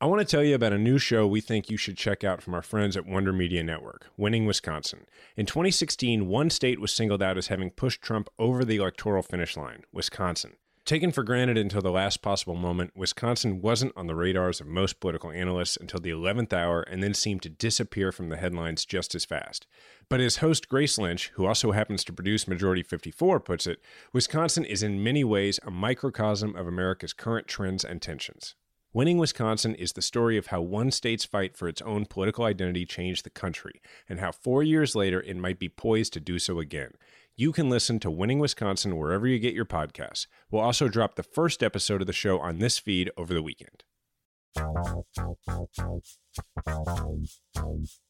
I want to tell you about a new show we think you should check out from our friends at Wonder Media Network, Winning Wisconsin. In 2016, one state was singled out as having pushed Trump over the electoral finish line Wisconsin. Taken for granted until the last possible moment, Wisconsin wasn't on the radars of most political analysts until the 11th hour and then seemed to disappear from the headlines just as fast. But as host Grace Lynch, who also happens to produce Majority 54, puts it, Wisconsin is in many ways a microcosm of America's current trends and tensions. Winning Wisconsin is the story of how one state's fight for its own political identity changed the country, and how four years later it might be poised to do so again. You can listen to Winning Wisconsin wherever you get your podcasts. We'll also drop the first episode of the show on this feed over the weekend.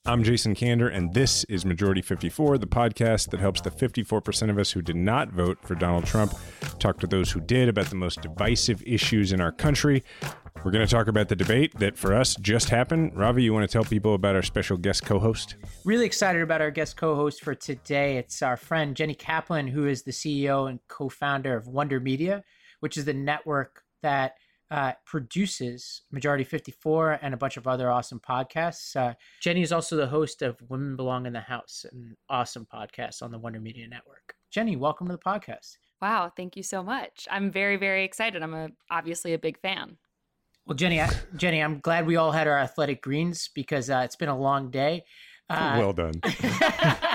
I'm Jason Kander, and this is Majority 54, the podcast that helps the 54% of us who did not vote for Donald Trump talk to those who did about the most divisive issues in our country. We're going to talk about the debate that for us just happened. Ravi, you want to tell people about our special guest co host? Really excited about our guest co host for today. It's our friend Jenny Kaplan, who is the CEO and co founder of Wonder Media, which is the network that uh, produces Majority 54 and a bunch of other awesome podcasts. Uh, Jenny is also the host of Women Belong in the House, an awesome podcast on the Wonder Media Network. Jenny, welcome to the podcast. Wow, thank you so much. I'm very, very excited. I'm a, obviously a big fan. Well, Jenny, I, Jenny, I'm glad we all had our athletic greens because uh, it's been a long day. Uh, well done.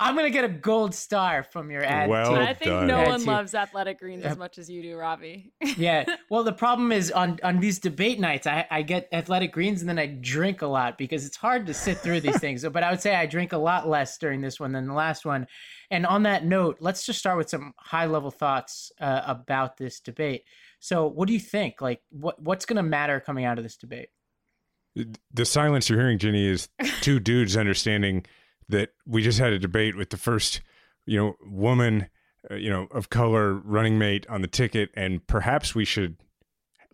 I'm gonna get a gold star from your ad. Well I think done. no Ad one loves athletic greens as much as you do, Ravi. yeah. Well, the problem is on on these debate nights, I, I get athletic greens and then I drink a lot because it's hard to sit through these things. But I would say I drink a lot less during this one than the last one. And on that note, let's just start with some high level thoughts uh, about this debate. So, what do you think? Like, what what's going to matter coming out of this debate? The silence you're hearing, Jenny, is two dudes understanding that we just had a debate with the first, you know, woman, uh, you know, of color running mate on the ticket, and perhaps we should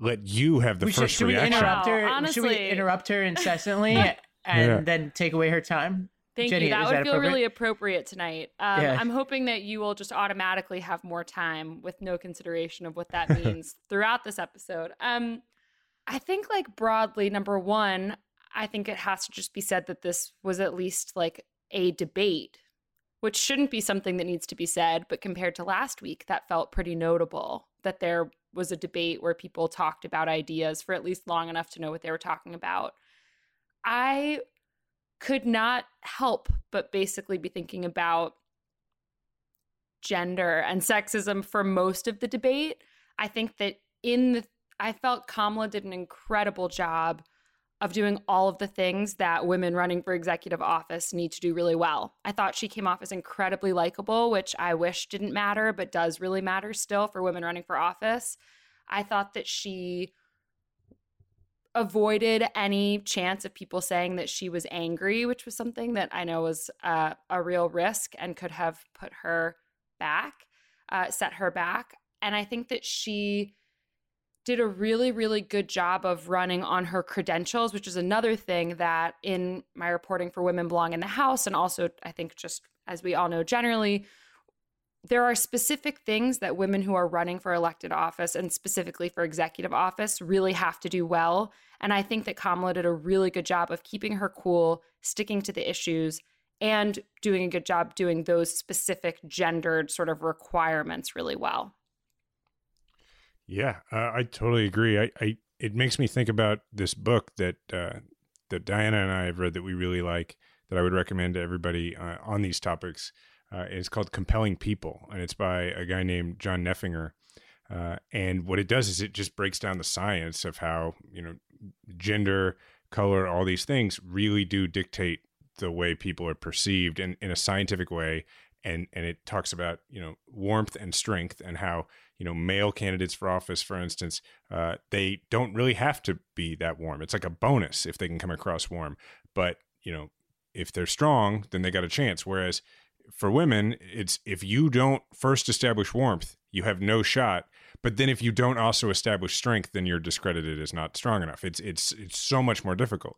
let you have the we should, first should we reaction. interrupt her? Wow, Should we interrupt her incessantly and Yeah. then take away her time? Thank Jenny, you. That is would that feel really appropriate tonight. Um, Yeah. I'm hoping that you will just automatically have more time with no consideration of what that means throughout this episode. Um, I think, like, broadly, number one, I think it has to just be said that this was at least like a debate, which shouldn't be something that needs to be said. But compared to last week, that felt pretty notable that there was a debate where people talked about ideas for at least long enough to know what they were talking about. I could not help but basically be thinking about gender and sexism for most of the debate. I think that in the I felt Kamala did an incredible job of doing all of the things that women running for executive office need to do really well. I thought she came off as incredibly likable, which I wish didn't matter, but does really matter still for women running for office. I thought that she avoided any chance of people saying that she was angry, which was something that I know was uh, a real risk and could have put her back, uh, set her back. And I think that she did a really, really good job of running on her credentials, which is another thing that in my reporting for Women Belong in the House, and also I think just as we all know generally, there are specific things that women who are running for elected office and specifically for executive office really have to do well. And I think that Kamala did a really good job of keeping her cool, sticking to the issues, and doing a good job doing those specific gendered sort of requirements really well. Yeah, uh, I totally agree. I, I it makes me think about this book that uh, that Diana and I have read that we really like that I would recommend to everybody uh, on these topics. Uh, it's called Compelling People, and it's by a guy named John Neffinger. Uh, and what it does is it just breaks down the science of how you know gender, color, all these things really do dictate the way people are perceived in, in a scientific way and and it talks about you know warmth and strength and how you know male candidates for office for instance uh, they don't really have to be that warm. It's like a bonus if they can come across warm but you know if they're strong then they got a chance. Whereas for women it's if you don't first establish warmth you have no shot but then if you don't also establish strength then you're discredited as not strong enough. It's it's it's so much more difficult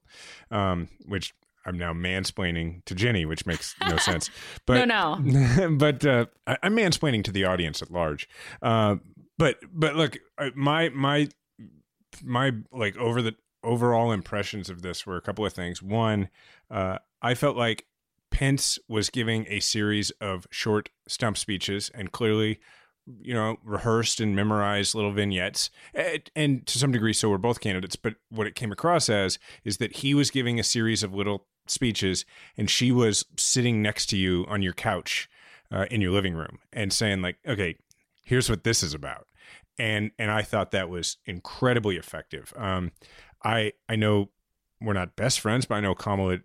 um, which I'm now mansplaining to Jenny, which makes no sense. But no, no. but uh, I, am mansplaining to the audience at large. Uh, but but look, my my my like over the overall impressions of this were a couple of things. One, uh, I felt like Pence was giving a series of short stump speeches, and clearly you know, rehearsed and memorized little vignettes. And to some degree, so were both candidates. But what it came across as is that he was giving a series of little speeches, and she was sitting next to you on your couch uh, in your living room and saying like, "Okay, here's what this is about," and and I thought that was incredibly effective. Um, I I know we're not best friends, but I know Kamala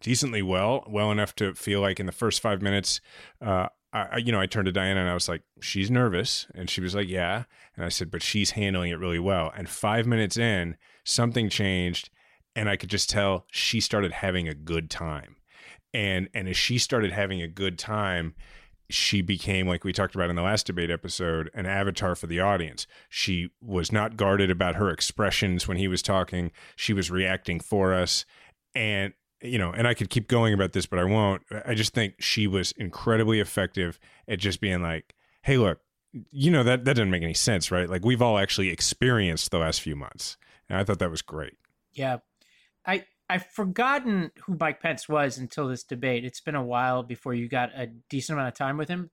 decently well, well enough to feel like in the first five minutes, uh, I, you know, I turned to Diana and I was like, she's nervous. And she was like, yeah. And I said, but she's handling it really well. And five minutes in, something changed and I could just tell she started having a good time. And and as she started having a good time, she became like we talked about in the last debate episode an avatar for the audience. She was not guarded about her expressions when he was talking. She was reacting for us. And you know and i could keep going about this but i won't. I just think she was incredibly effective at just being like hey look you know that that doesn't make any sense right? Like we've all actually experienced the last few months. And i thought that was great. Yeah I I've forgotten who Mike Pence was until this debate. It's been a while before you got a decent amount of time with him.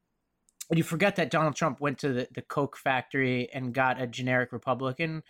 And you forget that Donald Trump went to the, the Coke factory and got a generic Republican.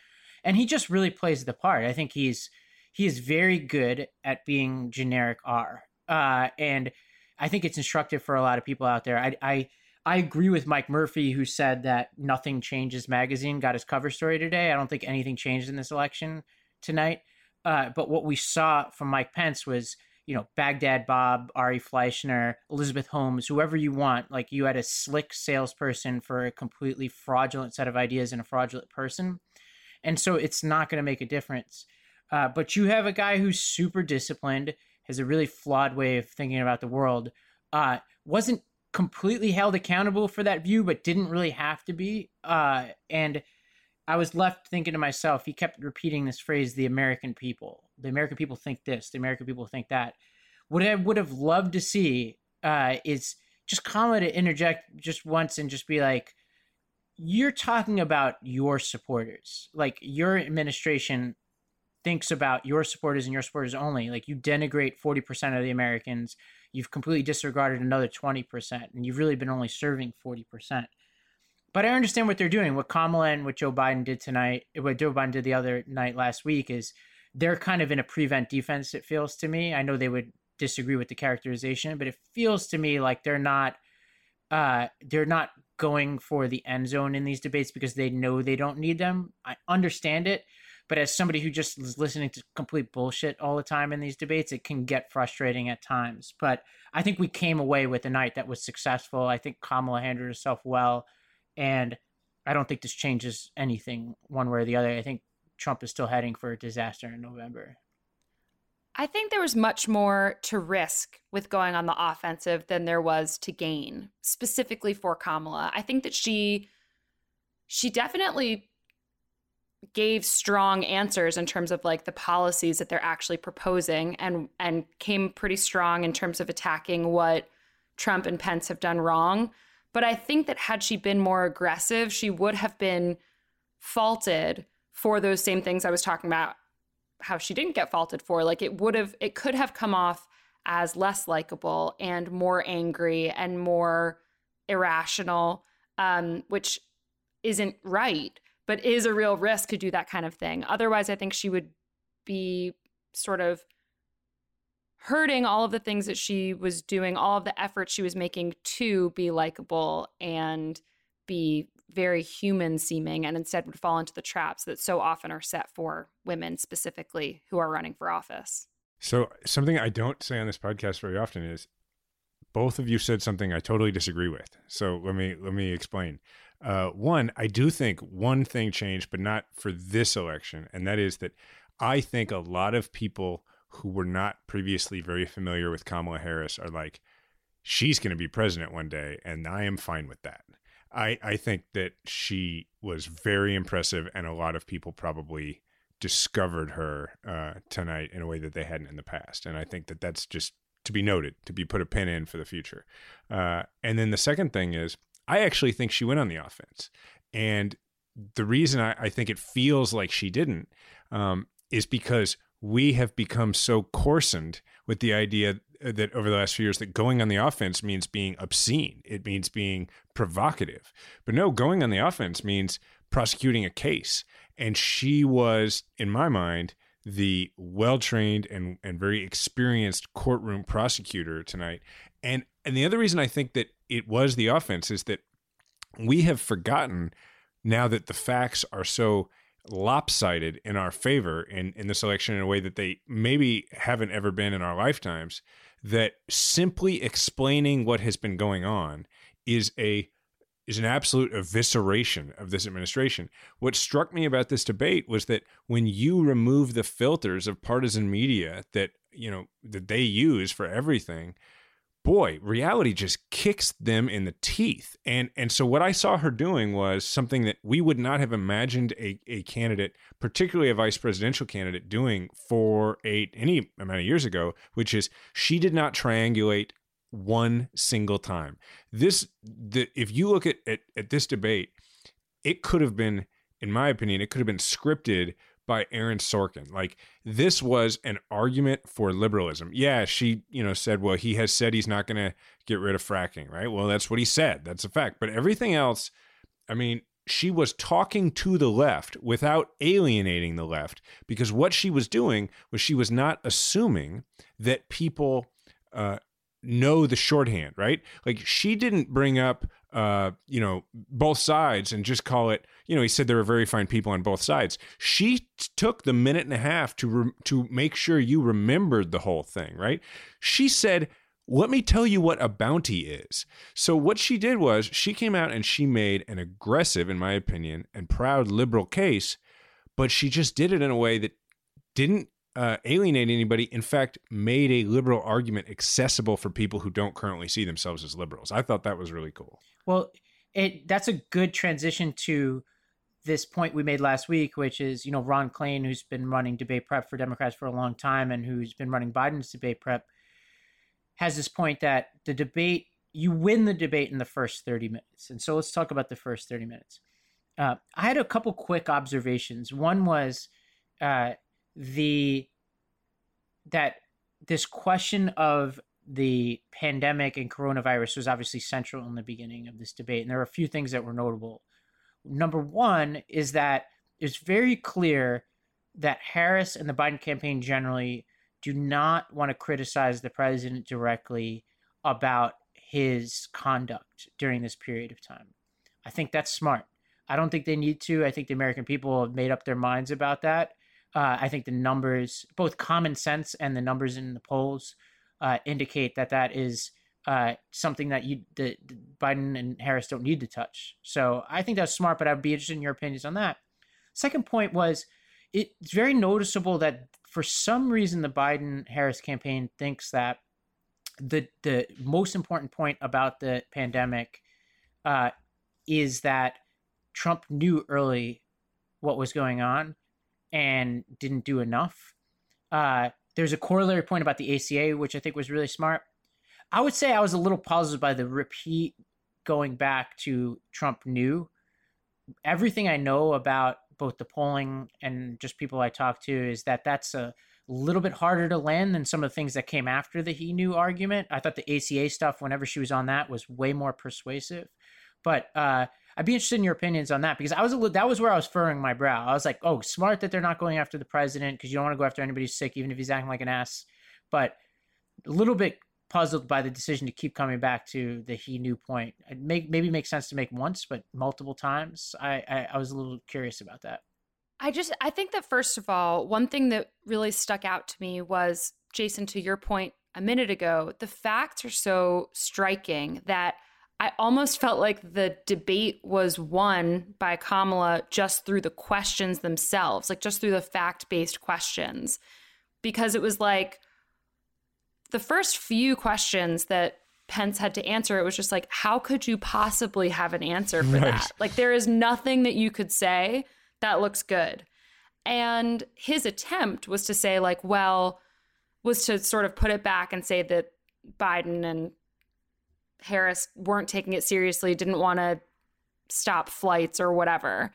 And he just really plays the part. I think he's he is very good at being generic R. Uh, and I think it's instructive for a lot of people out there. I, I I agree with Mike Murphy, who said that Nothing Changes magazine got his cover story today. I don't think anything changed in this election tonight. Uh, but what we saw from Mike Pence was, you know, Baghdad Bob, Ari Fleischer, Elizabeth Holmes, whoever you want. Like you had a slick salesperson for a completely fraudulent set of ideas and a fraudulent person. And so it's not going to make a difference. Uh, but you have a guy who's super disciplined, has a really flawed way of thinking about the world, uh, wasn't completely held accountable for that view, but didn't really have to be. Uh, and I was left thinking to myself, he kept repeating this phrase, the American people. The American people think this, the American people think that. What I would have loved to see uh, is just Kamala to interject just once and just be like, you're talking about your supporters. Like your administration thinks about your supporters and your supporters only. Like you denigrate 40% of the Americans. You've completely disregarded another 20%, and you've really been only serving 40%. But I understand what they're doing. What Kamala and what Joe Biden did tonight, what Joe Biden did the other night last week is they're kind of in a prevent defense, it feels to me. I know they would disagree with the characterization, but it feels to me like they're not uh they're not going for the end zone in these debates because they know they don't need them. I understand it, but as somebody who just is listening to complete bullshit all the time in these debates, it can get frustrating at times. But I think we came away with a night that was successful. I think Kamala handled herself well. And I don't think this changes anything one way or the other. I think Trump is still heading for a disaster in November. I think there was much more to risk with going on the offensive than there was to gain, specifically for Kamala. I think that she she definitely gave strong answers in terms of like the policies that they're actually proposing and and came pretty strong in terms of attacking what Trump and Pence have done wrong. But I think that had she been more aggressive, she would have been faulted for those same things I was talking about how she didn't get faulted for. Like it would have it could have come off as less likable and more angry and more irrational um, which isn't right but is a real risk to do that kind of thing. Otherwise, I think she would be sort of hurting all of the things that she was doing, all of the effort she was making to be likable and be very human seeming, and instead would fall into the traps that so often are set for women specifically who are running for office. So, something I don't say on this podcast very often is both of you said something I totally disagree with. So, let me let me explain. Uh, one, I do think one thing changed, but not for this election, and that is that I think a lot of people who were not previously very familiar with Kamala Harris are like, she's going to be president one day, and I am fine with that. I, I think that she was very impressive, and a lot of people probably discovered her uh, tonight in a way that they hadn't in the past. And I think that that's just to be noted, to be put a pin in for the future. Uh, and then the second thing is, I actually think she went on the offense. And the reason I, I think it feels like she didn't um, is because we have become so coarsened with the idea uh, that over the last few years that going on the offense means being obscene. It means being provocative. But no, going on the offense means prosecuting a case. And she was, in my mind, the well trained and, and very experienced courtroom prosecutor tonight. And and the other reason I think that it was the offense is that we have forgotten now that the facts are so lopsided in our favor in, in this election in a way that they maybe haven't ever been in our lifetimes, that simply explaining what has been going on is a is an absolute evisceration of this administration. What struck me about this debate was that when you remove the filters of partisan media that you know that they use for everything, boy, reality just kicks them in the teeth. And and so what I saw her doing was something that we would not have imagined a, a candidate, particularly a vice presidential candidate, doing for eight any amount of years ago, which is she did not triangulate one single time. This the if you look at, at, at this debate, it could have been, in my opinion, it could have been scripted by Aaron Sorkin. Like this was an argument for liberalism. Yeah, she, you know, said, well, he has said he's not going to get rid of fracking, right? Well, that's what he said. That's a fact. But everything else, I mean, she was talking to the left without alienating the left because what she was doing was she was not assuming that people uh, know the shorthand, right? Like she didn't bring up uh, you know, both sides and just call it, you know, he said there were very fine people on both sides. She t- took the minute and a half to re- to make sure you remembered the whole thing, right? She said, "Let me tell you what a bounty is." So what she did was she came out and she made an aggressive, in my opinion, and proud liberal case, but she just did it in a way that didn't uh, alienate anybody. In fact, made a liberal argument accessible for people who don't currently see themselves as liberals. I thought that was really cool. Well, it that's a good transition to this point we made last week, which is you know Ron Klain, who's been running debate prep for Democrats for a long time and who's been running Biden's debate prep, has this point that the debate you win the debate in the first 30 minutes. And so let's talk about the first 30 minutes. Uh, I had a couple quick observations. One was uh, the that this question of the pandemic and coronavirus was obviously central in the beginning of this debate. And there are a few things that were notable. Number one is that it's very clear that Harris and the Biden campaign generally do not want to criticize the president directly about his conduct during this period of time. I think that's smart. I don't think they need to. I think the American people have made up their minds about that. Uh, I think the numbers, both common sense and the numbers in the polls, uh, indicate that that is uh, something that you the, Biden and Harris don't need to touch. So I think that's smart, but I'd be interested in your opinions on that. Second point was it's very noticeable that for some reason the Biden Harris campaign thinks that the the most important point about the pandemic uh, is that Trump knew early what was going on and didn't do enough. Uh, there's a corollary point about the ACA, which I think was really smart. I would say I was a little puzzled by the repeat going back to Trump knew. Everything I know about both the polling and just people I talk to is that that's a little bit harder to land than some of the things that came after the he knew argument. I thought the ACA stuff, whenever she was on that, was way more persuasive. But uh, I'd be interested in your opinions on that because I was a little, that was where I was furrowing my brow. I was like, oh, smart that they're not going after the president because you don't want to go after anybody who's sick, even if he's acting like an ass. But a little bit puzzled by the decision to keep coming back to the he knew point. It make maybe makes sense to make once, but multiple times. I, I, I was a little curious about that. I just I think that first of all, one thing that really stuck out to me was Jason, to your point a minute ago, the facts are so striking that I almost felt like the debate was won by Kamala just through the questions themselves, like just through the fact based questions. Because it was like the first few questions that Pence had to answer, it was just like, how could you possibly have an answer for right. that? Like, there is nothing that you could say that looks good. And his attempt was to say, like, well, was to sort of put it back and say that Biden and Harris weren't taking it seriously, didn't want to stop flights or whatever.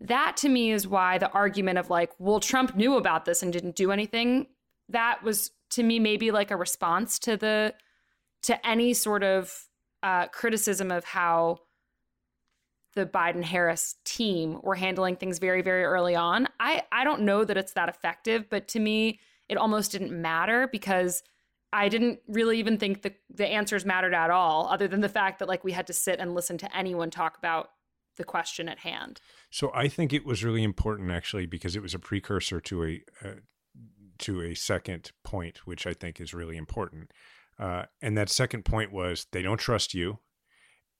That to me is why the argument of like, well, Trump knew about this and didn't do anything, that was to me maybe like a response to the to any sort of uh, criticism of how the Biden Harris team were handling things very, very early on. I, I don't know that it's that effective, but to me, it almost didn't matter because I didn't really even think the, the answers mattered at all, other than the fact that like we had to sit and listen to anyone talk about the question at hand. So I think it was really important actually because it was a precursor to a uh, to a second point, which I think is really important. Uh, and that second point was they don't trust you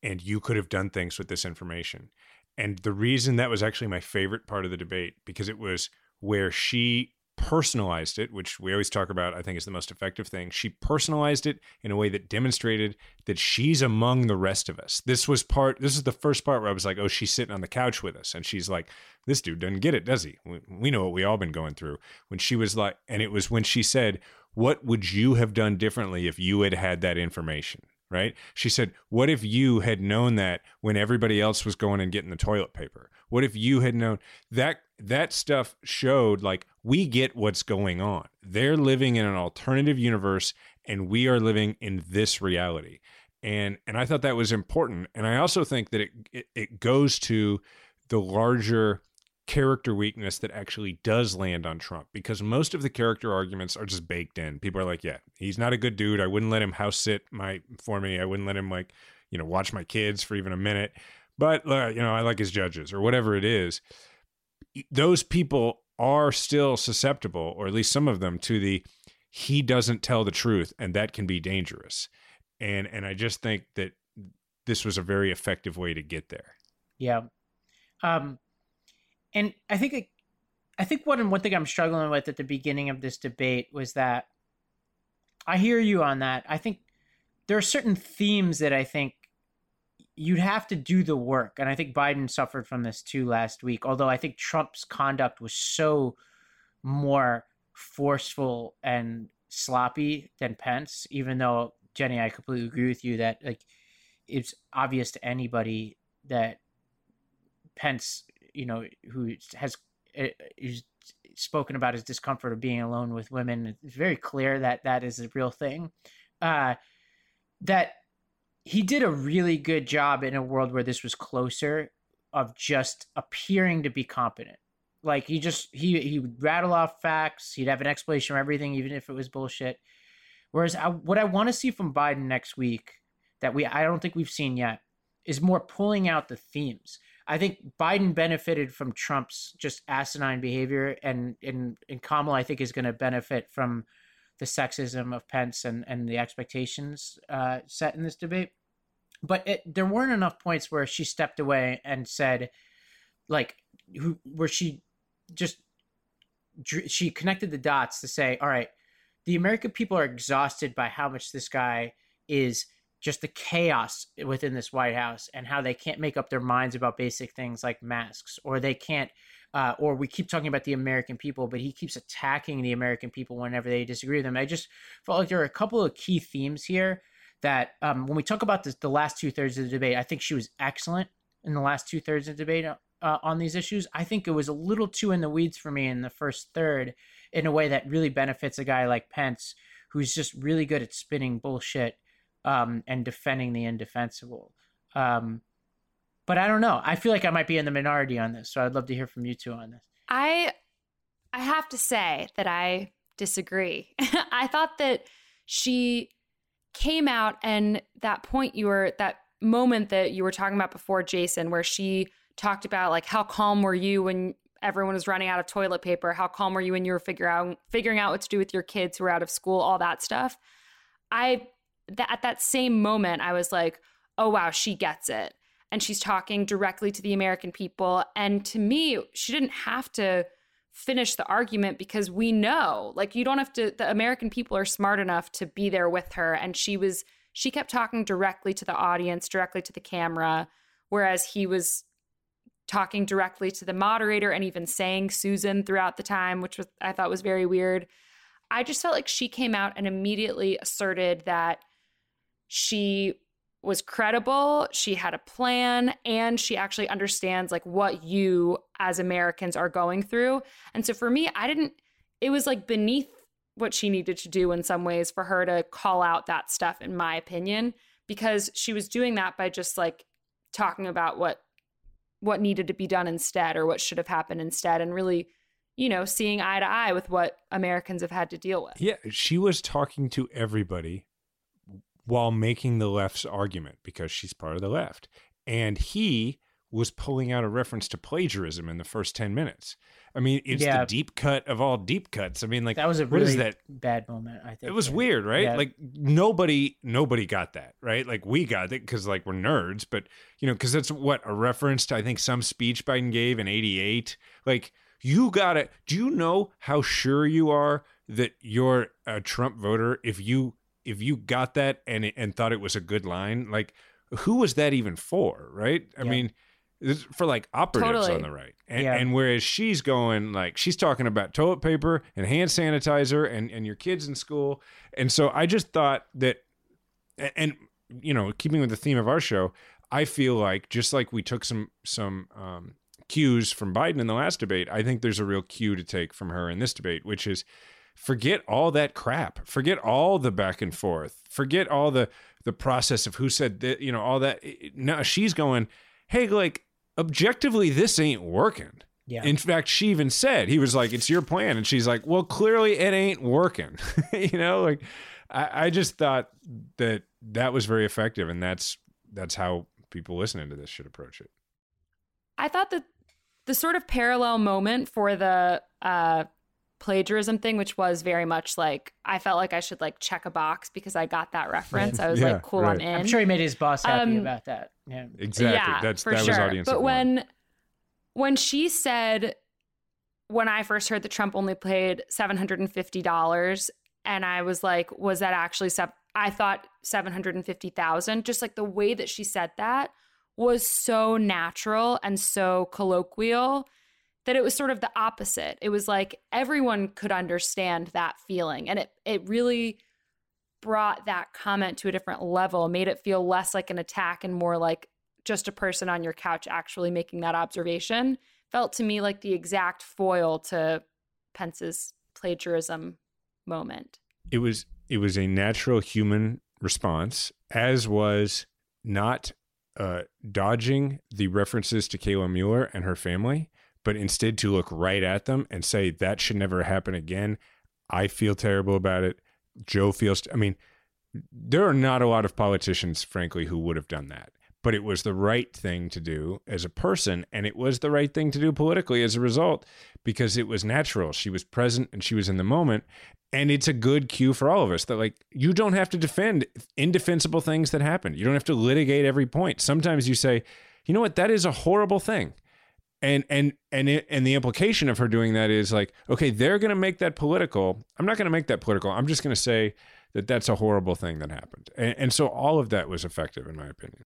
and you could have done things with this information. And the reason that was actually my favorite part of the debate, because it was where she personalized it, which we always talk about, I think is the most effective thing. She personalized it in a way that demonstrated that she's among the rest of us. This was part, this is the first part where I was like, oh, she's sitting on the couch with us. And she's like, this dude doesn't get it, does he? We know what we all been going through. When she was like, and it was when she said, what would you have done differently if you had had that information? right? She said, What if you had known that when everybody else was going and getting the toilet paper? What if you had known that that stuff showed like we get what's going on. They're living in an alternative universe and we are living in this reality. And and I thought that was important. And I also think that it it, it goes to the larger character weakness that actually does land on Trump because most of the character arguments are just baked in. People are like, yeah, he's not a good dude. I wouldn't let him house sit my for me. I wouldn't let him like, you know, watch my kids for even a minute. But uh, you know, I like his judges or whatever it is. Those people are still susceptible, or at least some of them, to the he doesn't tell the truth, and that can be dangerous. And and I just think that this was a very effective way to get there. Yeah. Um, and I think I think one one thing I'm struggling with at the beginning of this debate was that I hear you on that. I think there are certain themes that I think you'd have to do the work, and I think Biden suffered from this too last week. Although I think Trump's conduct was so more forceful and sloppy than Pence, even though Jenny, I completely agree with you that like it's obvious to anybody that Pence you know, who has is eh, spoken about his discomfort of being alone with women. It's very clear that that is a real thing. Uh, that he did a really good job in a world where this was closer of just appearing to be competent. Like he just he he would rattle off facts. He'd have an explanation for everything, even if it was bullshit. Whereas I, what I want to see from Biden next week that we I don't think we've seen yet is more pulling out the themes. I think Biden benefited from Trump's just asinine behavior, and and and Kamala I think is going to benefit from the sexism of Pence and and the expectations uh, set in this debate. But it, there weren't enough points where she stepped away and said, like, who where she just she connected the dots to say, all right, the American people are exhausted by how much this guy is just the chaos within this White House and how they can't make up their minds about basic things like masks or they can't uh, or we keep talking about the American people, but he keeps attacking the American people whenever they disagree with him. I just felt like there are a couple of key themes here that um, when we talk about this, the last two thirds of the debate, I think she was excellent in the last two thirds of the debate uh, on these issues. I think it was a little too in the weeds for me in the first third in a way that really benefits a guy like Pence, who's just really good at spinning bullshit um, and defending the indefensible. Um, but I don't know. I feel like I might be in the minority on this, so I'd love to hear from you two on this. I I have to say that I disagree. I thought that she came out and that point you were that moment that you were talking about before Jason where she talked about like how calm were you when everyone was running out of toilet paper, how calm were you when you were figure out figuring out what to do with your kids who were out of school, all that stuff. I that at that same moment I was like, "Oh wow, she gets it." And she's talking directly to the American people. And to me, she didn't have to finish the argument because we know, like, you don't have to, the American people are smart enough to be there with her. And she was, she kept talking directly to the audience, directly to the camera, whereas he was talking directly to the moderator and even saying Susan throughout the time, which was, I thought was very weird. I just felt like she came out and immediately asserted that she was credible, she had a plan, and she actually understands like what you as Americans are going through. And so for me, I didn't it was like beneath what she needed to do in some ways for her to call out that stuff in my opinion because she was doing that by just like talking about what what needed to be done instead or what should have happened instead and really you know seeing eye to eye with what Americans have had to deal with. Yeah, she was talking to everybody while making the left's argument because she's part of the left. And he was pulling out a reference to plagiarism in the first 10 minutes. I mean, it's yeah. the deep cut of all deep cuts. I mean, like that was a really that? bad moment. I think it was yeah. weird, right? Yeah. Like nobody, nobody got that, right? Like we got it because like we're nerds, but you know, because that's what a reference to I think some speech Biden gave in '88. Like you got it. Do you know how sure you are that you're a Trump voter if you if you got that and and thought it was a good line, like who was that even for, right? I yeah. mean, for like operatives totally. on the right, and, yeah. and whereas she's going like she's talking about toilet paper and hand sanitizer and and your kids in school, and so I just thought that, and you know, keeping with the theme of our show, I feel like just like we took some some um, cues from Biden in the last debate, I think there's a real cue to take from her in this debate, which is forget all that crap. Forget all the back and forth. Forget all the the process of who said that, you know, all that. Now she's going, hey, like objectively, this ain't working. Yeah. In fact, she even said he was like, "It's your plan," and she's like, "Well, clearly it ain't working." you know, like I, I just thought that that was very effective, and that's that's how people listening to this should approach it. I thought that the sort of parallel moment for the uh, plagiarism thing, which was very much like I felt like I should like check a box because I got that reference. I was yeah, like, cool, right. I'm in. I'm sure he made his boss happy um, about that. Yeah, exactly. Yeah, That's for that sure. was audience. But when when she said when I first heard that Trump only paid seven hundred and fifty dollars, and I was like, was that actually? Se-? I thought seven hundred and fifty thousand. Just like the way that she said that was so natural and so colloquial that it was sort of the opposite. It was like everyone could understand that feeling. And it it really brought that comment to a different level, made it feel less like an attack and more like just a person on your couch actually making that observation. Felt to me like the exact foil to Pence's plagiarism moment. It was it was a natural human response, as was not uh, dodging the references to Kayla Mueller and her family but instead to look right at them and say that should never happen again. I feel terrible about it. Joe feels, I mean, there are not a lot of politicians, frankly, who would have done that. But it was the right thing to do as a person, and it was the right thing to do politically as a result because it was natural. She was present and she was in the moment. And it's a good cue for all of us that, like, you don't have to defend indefensible things that happen. You don't have to litigate every point. Sometimes you say, you know what, that is a horrible thing and and and it, and the implication of her doing that is like okay they're going to make that political. I'm not going to make that political. I'm just going to say that that's a horrible thing that happened. And, and so all of that was effective in my opinion.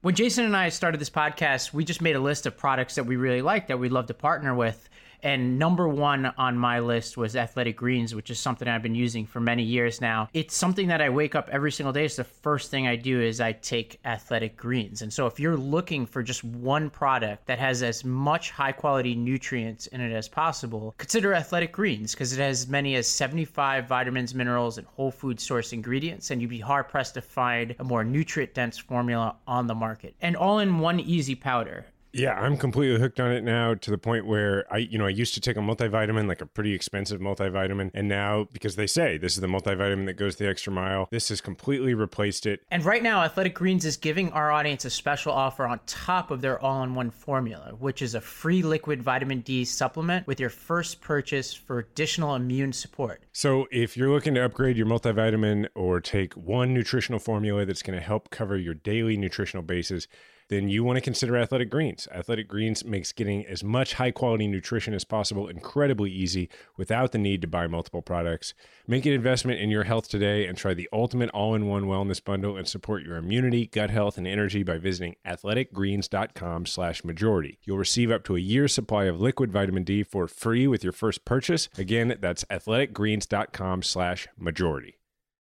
When Jason and I started this podcast, we just made a list of products that we really like that we'd love to partner with. And number one on my list was Athletic Greens, which is something I've been using for many years now. It's something that I wake up every single day. It's the first thing I do is I take Athletic Greens. And so if you're looking for just one product that has as much high quality nutrients in it as possible, consider Athletic Greens because it has as many as 75 vitamins, minerals, and whole food source ingredients. And you'd be hard pressed to find a more nutrient dense formula on the market. And all in one easy powder. Yeah, I'm completely hooked on it now to the point where I, you know, I used to take a multivitamin, like a pretty expensive multivitamin. And now, because they say this is the multivitamin that goes the extra mile, this has completely replaced it. And right now, Athletic Greens is giving our audience a special offer on top of their all in one formula, which is a free liquid vitamin D supplement with your first purchase for additional immune support. So if you're looking to upgrade your multivitamin or take one nutritional formula that's going to help cover your daily nutritional basis, then you want to consider Athletic Greens. Athletic Greens makes getting as much high quality nutrition as possible incredibly easy without the need to buy multiple products. Make an investment in your health today and try the ultimate all in one wellness bundle and support your immunity, gut health, and energy by visiting athleticgreens.com slash majority. You'll receive up to a year's supply of liquid vitamin D for free with your first purchase. Again, that's athleticgreens.com slash majority.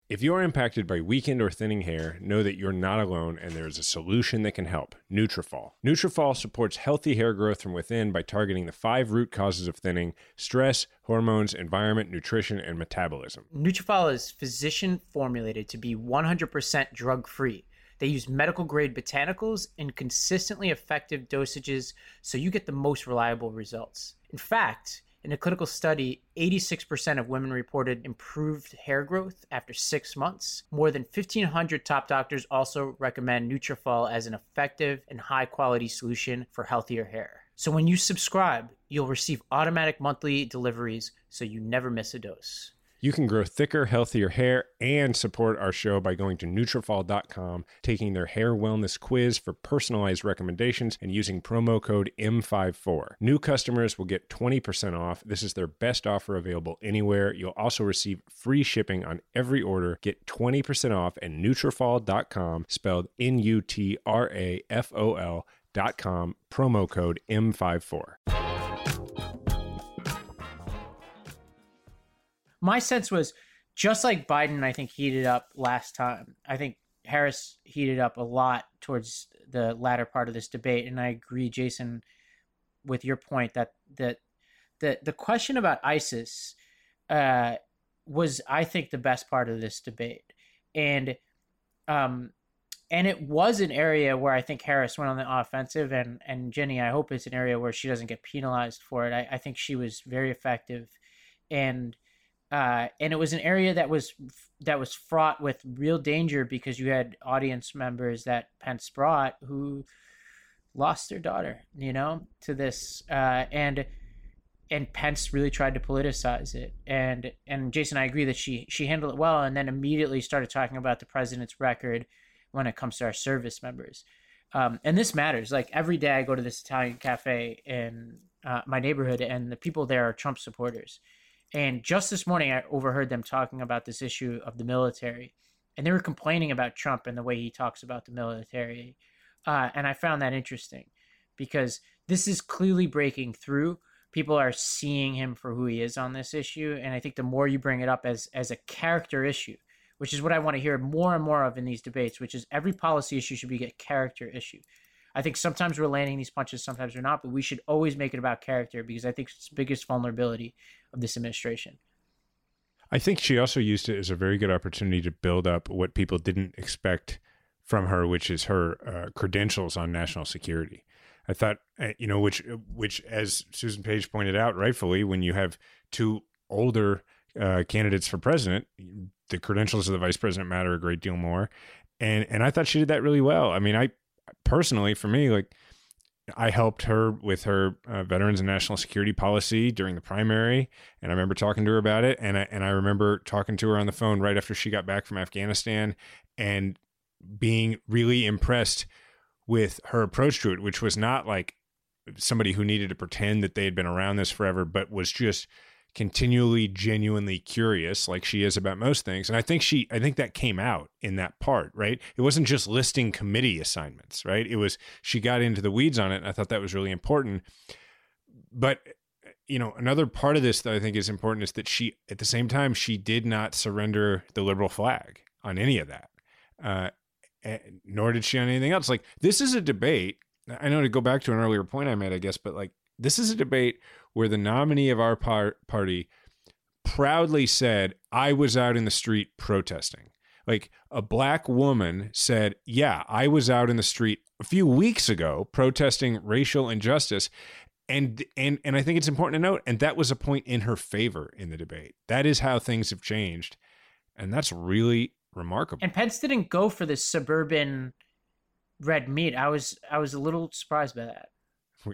If you are impacted by weakened or thinning hair, know that you're not alone and there is a solution that can help. Nutrafol. Nutrafol supports healthy hair growth from within by targeting the five root causes of thinning: stress, hormones, environment, nutrition, and metabolism. Nutrafol is physician formulated to be 100% drug-free. They use medical grade botanicals in consistently effective dosages so you get the most reliable results. In fact, in a clinical study, 86% of women reported improved hair growth after six months. More than 1,500 top doctors also recommend Nutrafol as an effective and high quality solution for healthier hair. So when you subscribe, you'll receive automatic monthly deliveries so you never miss a dose. You can grow thicker, healthier hair and support our show by going to Nutrafol.com, taking their hair wellness quiz for personalized recommendations, and using promo code M54. New customers will get 20% off. This is their best offer available anywhere. You'll also receive free shipping on every order. Get 20% off at Nutrafol.com, spelled N-U-T-R-A-F-O-L dot com, promo code M54. My sense was just like Biden, I think heated up last time. I think Harris heated up a lot towards the latter part of this debate, and I agree, Jason, with your point that that the the question about ISIS uh, was, I think, the best part of this debate, and um, and it was an area where I think Harris went on the offensive, and and Jenny, I hope it's an area where she doesn't get penalized for it. I, I think she was very effective, and uh, and it was an area that was that was fraught with real danger because you had audience members that Pence brought who lost their daughter, you know, to this, uh, and and Pence really tried to politicize it, and and Jason, I agree that she she handled it well, and then immediately started talking about the president's record when it comes to our service members, um, and this matters. Like every day, I go to this Italian cafe in uh, my neighborhood, and the people there are Trump supporters and just this morning, I overheard them talking about this issue of the military, and they were complaining about Trump and the way he talks about the military. Uh, and I found that interesting because this is clearly breaking through. People are seeing him for who he is on this issue, and I think the more you bring it up as as a character issue, which is what I want to hear more and more of in these debates, which is every policy issue should be a character issue. I think sometimes we're landing these punches, sometimes we're not, but we should always make it about character because I think it's the biggest vulnerability of this administration. I think she also used it as a very good opportunity to build up what people didn't expect from her, which is her uh, credentials on national security. I thought, uh, you know, which which as Susan Page pointed out rightfully, when you have two older uh, candidates for president, the credentials of the vice president matter a great deal more. And and I thought she did that really well. I mean, I personally, for me, like I helped her with her uh, veterans and national security policy during the primary, and I remember talking to her about it. And I and I remember talking to her on the phone right after she got back from Afghanistan, and being really impressed with her approach to it, which was not like somebody who needed to pretend that they had been around this forever, but was just continually genuinely curious like she is about most things. And i think she i think that came out in that part right? It wasn't just listing committee assignments right? It was she got into the weeds on it and i thought that was really important. But you know another part of this that i think is important is that she at the same time she did not surrender the liberal flag on any of that uh, nor did she on anything else. Like this is a debate i know to go back to an earlier point i made i guess but like this is a debate where the nominee of our par- party proudly said, I was out in the street protesting. Like a black woman said, Yeah, I was out in the street a few weeks ago protesting racial injustice. And and and I think it's important to note, and that was a point in her favor in the debate. That is how things have changed. And that's really remarkable. And Pence didn't go for this suburban red meat. I was I was a little surprised by that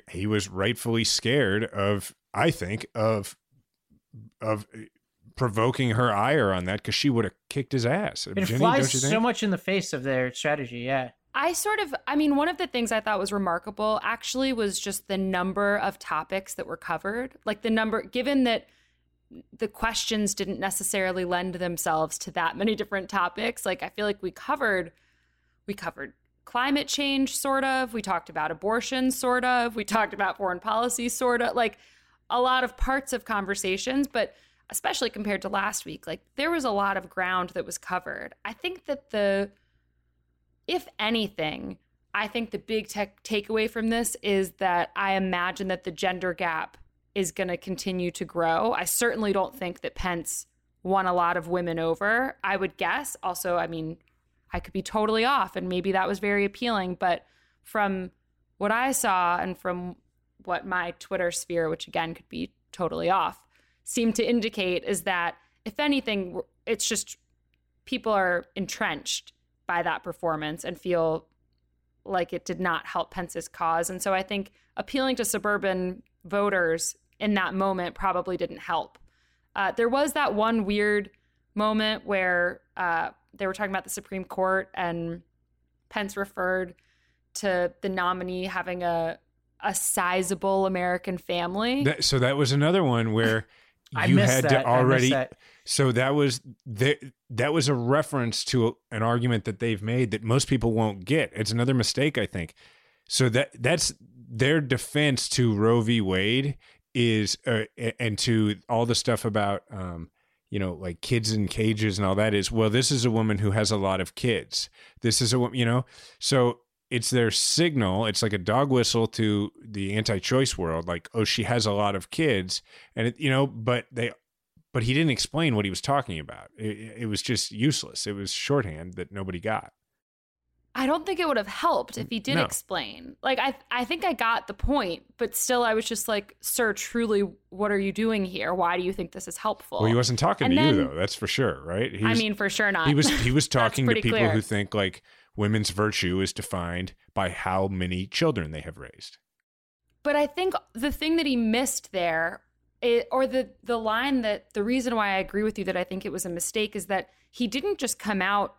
he was rightfully scared of i think of of provoking her ire on that because she would have kicked his ass. It Jenny, flies so much in the face of their strategy yeah. I sort of, I mean, one of the things I thought was remarkable actually was just the number of topics that were covered. Like the number, given that the questions didn't necessarily lend themselves to that many different topics, like I feel like we covered, we covered climate change, sort of. We talked about abortion, sort of. We talked about foreign policy, sort of. Like a lot of parts of conversations, but especially compared to last week, like there was a lot of ground that was covered. I think that the, if anything, I think the big tech takeaway from this is that I imagine that the gender gap is going to continue to grow. I certainly don't think that Pence won a lot of women over. I would guess. Also, I mean, I could be totally off and maybe that was very appealing. But from what I saw and from what my Twitter sphere, which again could be totally off, seemed to indicate is that if anything, it's just people are entrenched by that performance and feel like it did not help Pence's cause. And so I think appealing to suburban voters in that moment probably didn't help. Uh, there was that one weird moment where uh, they were talking about the Supreme Court and Pence referred to the nominee having a a sizable American family. That, so that was another one where you had that. to already. That. So that was the, that was a reference to a, an argument that they've made that most people won't get. It's another mistake, I think. So that that's their defense to Roe v. Wade is uh, and to all the stuff about um, you know, like kids in cages and all that is, well, this is a woman who has a lot of kids. This is a woman, you know, so it's their signal. It's like a dog whistle to the anti-choice world, like, oh, she has a lot of kids, and it, you know, but they, but he didn't explain what he was talking about. It, it was just useless. It was shorthand that nobody got. I don't think it would have helped if he did no. explain. Like I I think I got the point, but still I was just like, "Sir, truly what are you doing here? Why do you think this is helpful?" Well, he wasn't talking and to then, you though. That's for sure, right? I mean, for sure not. He was he was talking to people clear. who think like women's virtue is defined by how many children they have raised. But I think the thing that he missed there it, or the the line that the reason why I agree with you that I think it was a mistake is that he didn't just come out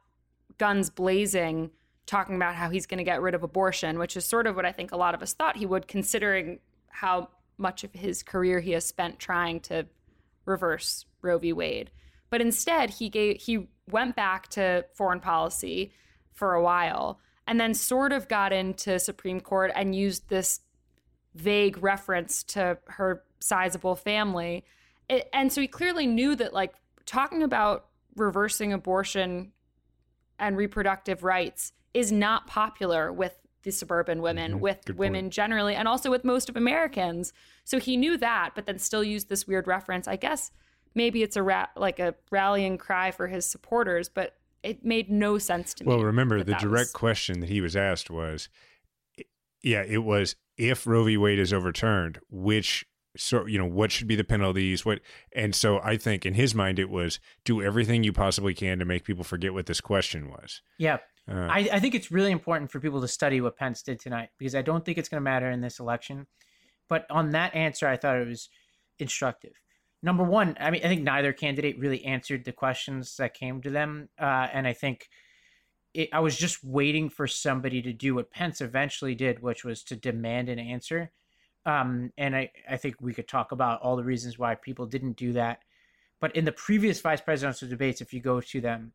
guns blazing talking about how he's going to get rid of abortion, which is sort of what I think a lot of us thought he would, considering how much of his career he has spent trying to reverse Roe v. Wade. But instead, he gave he went back to foreign policy for a while and then sort of got into Supreme Court and used this vague reference to her sizable family. It, and so he clearly knew that like talking about reversing abortion and reproductive rights is not popular with the suburban women, mm-hmm. with Good women point. generally, and also with most of Americans. So he knew that, but then still used this weird reference. I guess maybe it's a ra- like a rallying cry for his supporters, but it made no sense to me. Well, remember the direct was... question that he was asked was, yeah, it was if Roe v. Wade is overturned, which so you know what should be the penalties what and so i think in his mind it was do everything you possibly can to make people forget what this question was yeah uh, I, I think it's really important for people to study what Pence did tonight because I don't think it's going to matter in this election. But on that answer, I thought it was instructive. Number one, I mean, I think neither candidate really answered the questions that came to them, uh, and I think it, I was just waiting for somebody to do what Pence eventually did, which was to demand an answer. Um, and I, I think we could talk about all the reasons why people didn't do that. But in the previous vice presidential debates, if you go to them,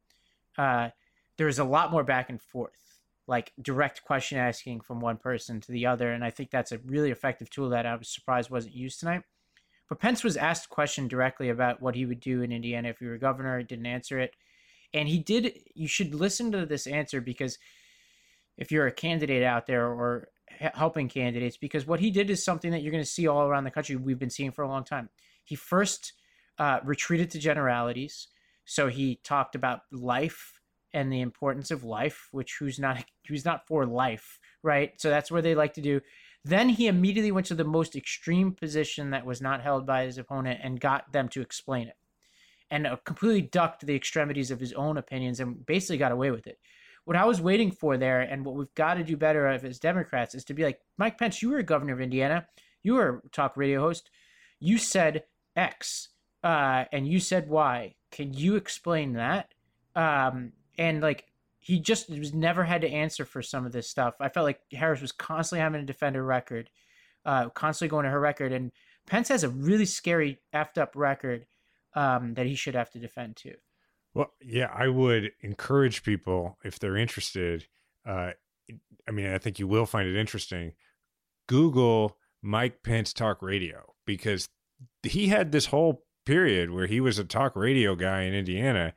uh, there's a lot more back and forth, like direct question asking from one person to the other. And I think that's a really effective tool that I was surprised wasn't used tonight. But Pence was asked a question directly about what he would do in Indiana if he were governor. Didn't answer it. And he did, you should listen to this answer because if you're a candidate out there or helping candidates, because what he did is something that you're going to see all around the country. We've been seeing for a long time. He first uh, retreated to generalities. So he talked about life and the importance of life, which who's not who's not for life, right? So that's where they like to do. Then he immediately went to the most extreme position that was not held by his opponent and got them to explain it, and uh, completely ducked the extremities of his own opinions and basically got away with it. What I was waiting for there, and what we've got to do better as Democrats, is to be like Mike Pence. You were governor of Indiana. You were a talk radio host. You said X, uh, and you said Y. Can you explain that? Um, and like he just was never had to answer for some of this stuff. I felt like Harris was constantly having to defend her record, uh, constantly going to her record, and Pence has a really scary effed up record um, that he should have to defend too. Well, yeah, I would encourage people if they're interested. Uh, I mean, I think you will find it interesting. Google Mike Pence talk radio because he had this whole period where he was a talk radio guy in Indiana.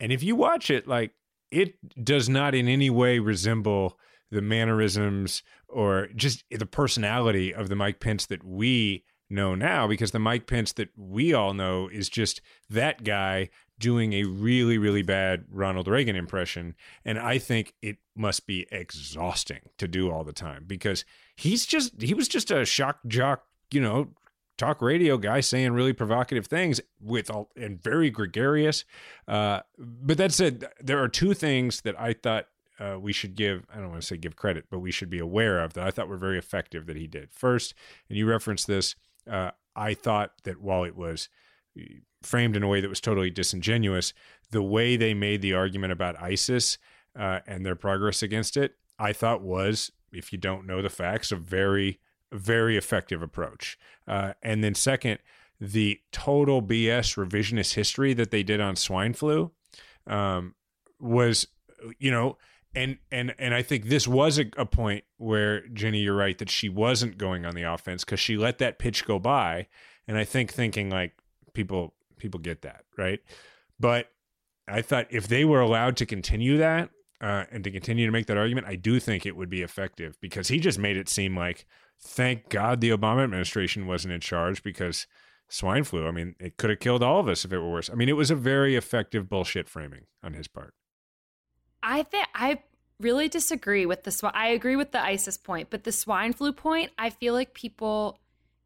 And if you watch it, like it does not in any way resemble the mannerisms or just the personality of the Mike Pence that we know now because the Mike Pence that we all know is just that guy doing a really, really bad Ronald Reagan impression. And I think it must be exhausting to do all the time because he's just, he was just a shock jock, you know, talk radio guy saying really provocative things with all and very gregarious. Uh, but that said, there are two things that I thought uh, we should give, I don't want to say give credit, but we should be aware of that I thought were very effective that he did. First, and you referenced this, uh, I thought that while it was framed in a way that was totally disingenuous, the way they made the argument about ISIS uh, and their progress against it, I thought was, if you don't know the facts, a very very effective approach. Uh, and then second, the total BS revisionist history that they did on swine flu um, was, you know, and and and I think this was a, a point where Jenny, you're right that she wasn't going on the offense because she let that pitch go by, and I think thinking like people people get that right, but I thought if they were allowed to continue that uh, and to continue to make that argument, I do think it would be effective because he just made it seem like thank God the Obama administration wasn't in charge because swine flu, I mean, it could have killed all of us if it were worse. I mean, it was a very effective bullshit framing on his part. I think I really disagree with the swine. I agree with the ISIS point, but the swine flu point, I feel like people,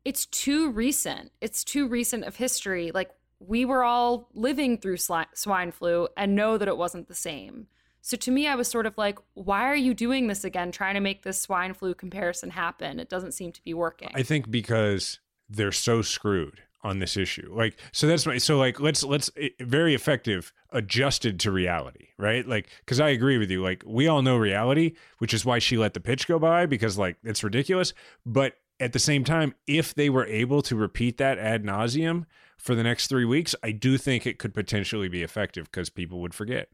it's too recent. It's too recent of history. Like we were all living through swine flu and know that it wasn't the same. So to me, I was sort of like, why are you doing this again, trying to make this swine flu comparison happen? It doesn't seem to be working. I think because they're so screwed on this issue. Like, so that's my, so like, let's, let's, eh, very effective adjusted to reality, right? Like, cause I agree with you. Like, we all know reality, which is why she let the pitch go by because like it's ridiculous. But at the same time, if they were able to repeat that ad nauseum for the next three weeks, I do think it could potentially be effective because people would forget.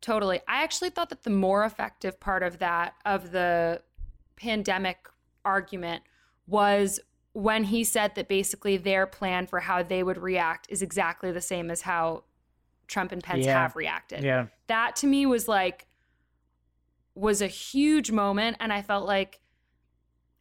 Totally. I actually thought that the more effective part of that, of the pandemic argument, was when he said that basically their plan for how they would react is exactly the same as how Trump and Pence yeah. have reacted. Yeah. That to me was like, was a huge moment. And I felt like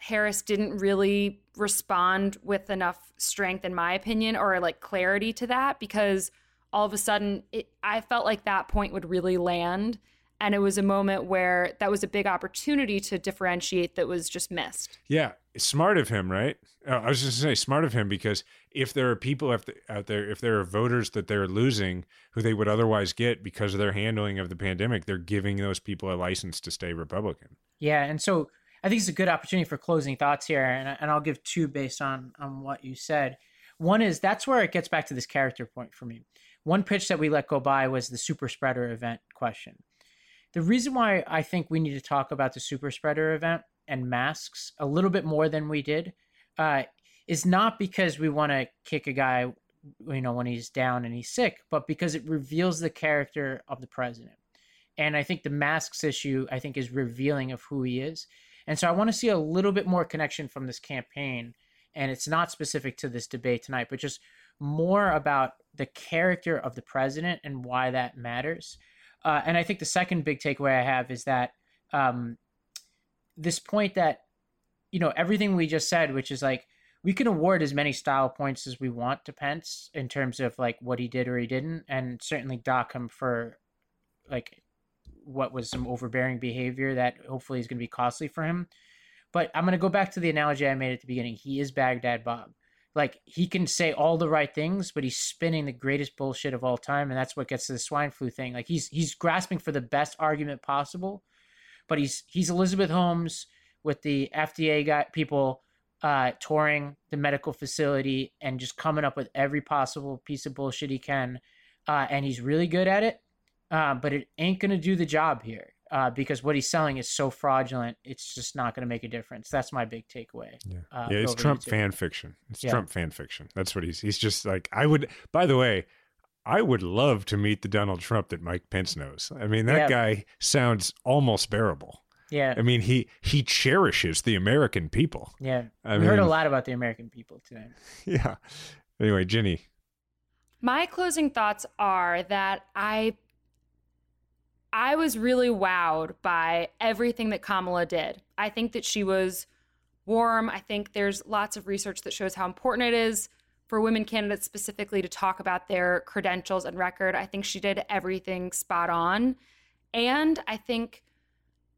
Harris didn't really respond with enough strength, in my opinion, or like clarity to that because all of a sudden it, I felt like that point would really land. And it was a moment where that was a big opportunity to differentiate that was just missed. Yeah. Smart of him, right? Oh, I was just going to say smart of him because if there are people out there, if there are voters that they're losing who they would otherwise get because of their handling of the pandemic, they're giving those people a license to stay Republican. Yeah. And so I think it's a good opportunity for closing thoughts here. And, and I'll give two based on, on what you said. One is that's where it gets back to this character point for me. One pitch that we let go by was the super spreader event question. The reason why I think we need to talk about the super spreader event and masks a little bit more than we did uh, is not because we want to kick a guy, you know, when he's down and he's sick, but because it reveals the character of the president. And I think the masks issue, I think, is revealing of who he is. And so I want to see a little bit more connection from this campaign. And it's not specific to this debate tonight, but just more about the character of the president and why that matters. Uh, and I think the second big takeaway I have is that um, this point that, you know, everything we just said, which is like, we can award as many style points as we want to Pence in terms of like what he did or he didn't, and certainly dock him for like what was some overbearing behavior that hopefully is going to be costly for him. But I'm going to go back to the analogy I made at the beginning. He is Baghdad Bob. Like he can say all the right things, but he's spinning the greatest bullshit of all time, and that's what gets to the swine flu thing. Like he's he's grasping for the best argument possible, but he's he's Elizabeth Holmes with the FDA guy people uh, touring the medical facility and just coming up with every possible piece of bullshit he can, uh, and he's really good at it uh, but it ain't going to do the job here uh, because what he's selling is so fraudulent. It's just not going to make a difference. That's my big takeaway. Yeah, uh, yeah it's Trump fan fiction. It's yeah. Trump fan fiction. That's what he's. He's just like I would. By the way, I would love to meet the Donald Trump that Mike Pence knows. I mean, that yeah. guy sounds almost bearable. Yeah. I mean, he he cherishes the American people. Yeah. I we heard a lot about the American people today. Yeah. Anyway, Jenny. My closing thoughts are that I I was really wowed by everything that Kamala did. I think that she was warm. I think there's lots of research that shows how important it is for women candidates specifically to talk about their credentials and record. I think she did everything spot on. And I think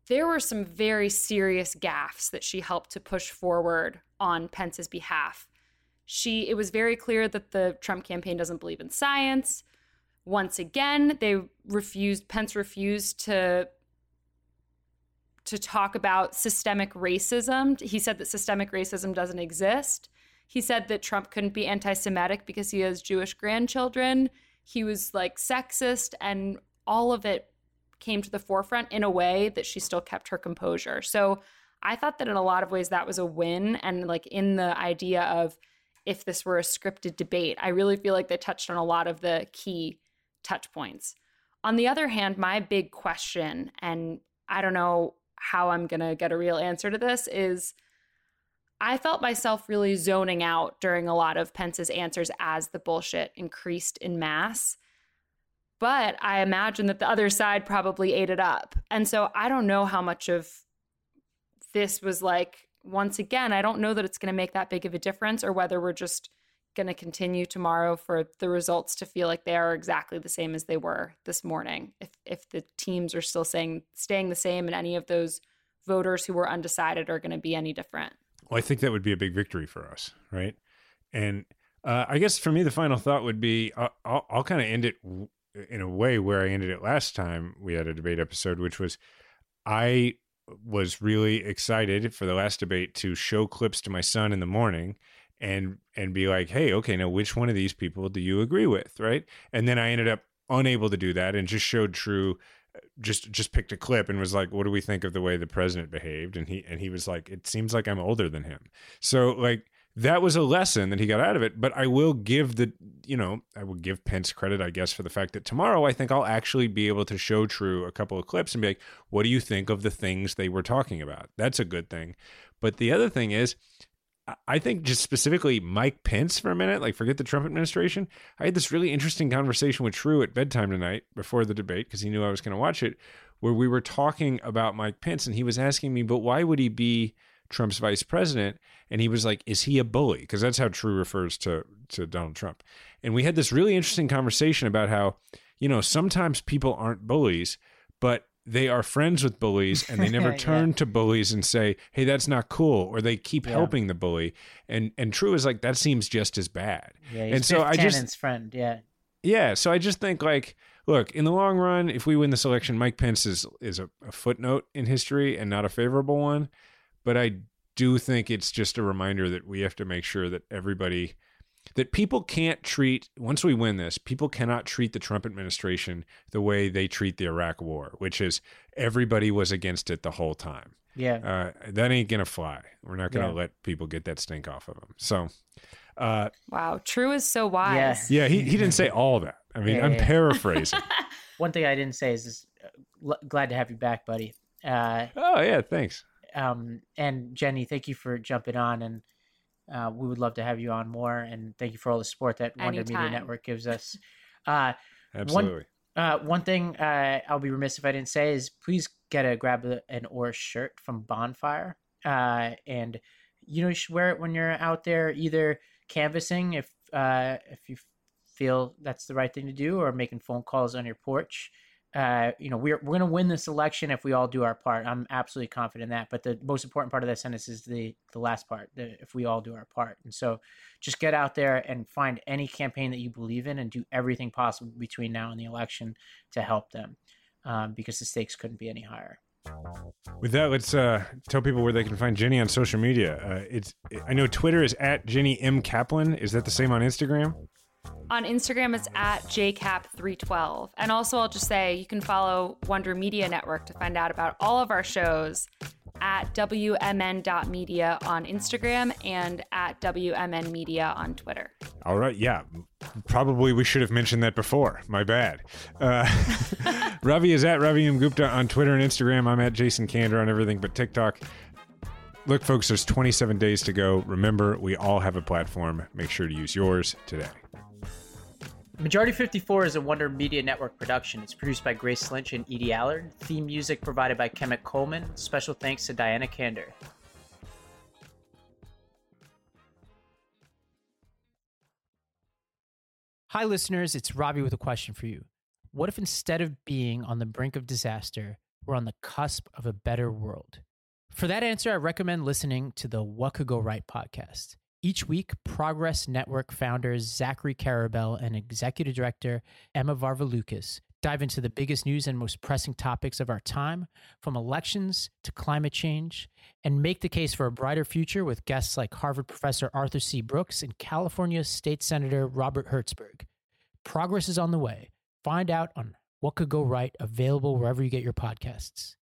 there were some very serious gaffes that she helped to push forward on Pence's behalf. She it was very clear that the Trump campaign doesn't believe in science once again. They refused, Pence refused to to talk about systemic racism. He said that systemic racism doesn't exist. He said that Trump couldn't be anti Semitic because he has Jewish grandchildren. He was like sexist, and all of it came to the forefront in a way that she still kept her composure. So I thought that in a lot of ways that was a win. And like in the idea of if this were a scripted debate, I really feel like they touched on a lot of the key touch points. On the other hand, my big question, and I don't know how I'm going to get a real answer to this, is I felt myself really zoning out during a lot of Pence's answers as the bullshit increased in mass. But I imagine that the other side probably ate it up. And so I don't know how much of this was like, once again, I don't know that it's going to make that big of a difference or whether we're just going to continue tomorrow for the results to feel like they are exactly the same as they were this morning. If if the teams are still saying staying the same and any of those voters who were undecided are going to be any different. Well, I think that would be a big victory for us, right? And uh, I guess for me, the final thought would be uh, I'll, I'll kind of end it in a way where I ended it last time we had a debate episode, which was I was really excited for the last debate to show clips to my son in the morning and and be like, hey, okay, now which one of these people do you agree with, right? And then I ended up unable to do that and just showed True just just picked a clip and was like what do we think of the way the president behaved? And he and he was like it seems like i'm older than him. So like that was a lesson that he got out of it but i will give the you know i will give pence credit i guess for the fact that tomorrow i think i'll actually be able to show true a couple of clips and be like what do you think of the things they were talking about? That's a good thing. But the other thing is I think just specifically Mike Pence for a minute, like forget the Trump administration. I had this really interesting conversation with True at bedtime tonight before the debate because he knew I was going to watch it, where we were talking about Mike Pence and he was asking me, but why would he be Trump's vice president? And he was like, is he a bully? Because that's how True refers to to Donald Trump. And we had this really interesting conversation about how, you know, sometimes people aren't bullies, but they are friends with bullies and they never turn yeah. to bullies and say, "Hey, that's not cool," or they keep yeah. helping the bully. And and True is like that seems just as bad. Yeah, and so I just friend, yeah, yeah. So I just think like, look, in the long run, if we win this election, Mike Pence is is a, a footnote in history and not a favorable one. But I do think it's just a reminder that we have to make sure that everybody that people can't treat once we win this people cannot treat the trump administration the way they treat the iraq war which is everybody was against it the whole time Yeah. uh, that ain't gonna fly we're not gonna Yeah. let people get that stink off of them so uh, Wow, True is so wise. yeah he, he didn't say all that i mean Yeah, i'm yeah. paraphrasing One thing I didn't say is, is uh, l- glad to have you back, buddy. Uh, oh yeah thanks um, and Jenny, thank you for jumping on, and uh, we would love to have you on more. And thank you for all the support that Wonder Media Network gives us. Uh, absolutely uh, one thing uh, I'll be remiss if I didn't say is please get a grab an or shirt from Bonfire, uh, and you know you should wear it when you're out there either canvassing if uh, if you feel that's the right thing to do, or making phone calls on your porch. Uh, you know we're we're gonna win this election if we all do our part. I'm absolutely confident in that. But the most important part of that sentence is the the last part. The, if we all do our part, and so just get out there and find any campaign that you believe in and do everything possible between now and the election to help them um, because the stakes couldn't be any higher. With that, let's uh, tell people where they can find Jenny on social media. Uh, it's I know Twitter is at Jenny M Kaplan. Is that the same on Instagram? On Instagram, it's at jcap312. And also, I'll just say you can follow Wonder Media Network to find out about all of our shows at WMN.media on Instagram and at WMN Media on Twitter. All right, yeah. Probably we should have mentioned that before. My bad. Uh, Ravi is at Ravi M Gupta on Twitter and Instagram. I'm at Jason Kander on everything but TikTok. Look, folks, there's 27 days to go. Remember, we all have a platform. Make sure to use yours today. Majority 54 is a Wonder Media Network production. It's produced by Grace Lynch and Edie Allard. Theme music provided by Kemet Coleman. Special thanks to Diana Kander. Hi, listeners. It's Robbie with a question for you. What if instead of being on the brink of disaster, we're on the cusp of a better world? For that answer, I recommend listening to the What Could Go Right podcast. Each week, Progress Network founders Zachary Karabell and executive director Emma Varvaloucas dive into the biggest news and most pressing topics of our time, from elections to climate change, and make the case for a brighter future with guests like Harvard professor Arthur C. Brooks and California State Senator Robert Hertzberg. Progress is on the way. Find out on what could go right, available wherever you get your podcasts.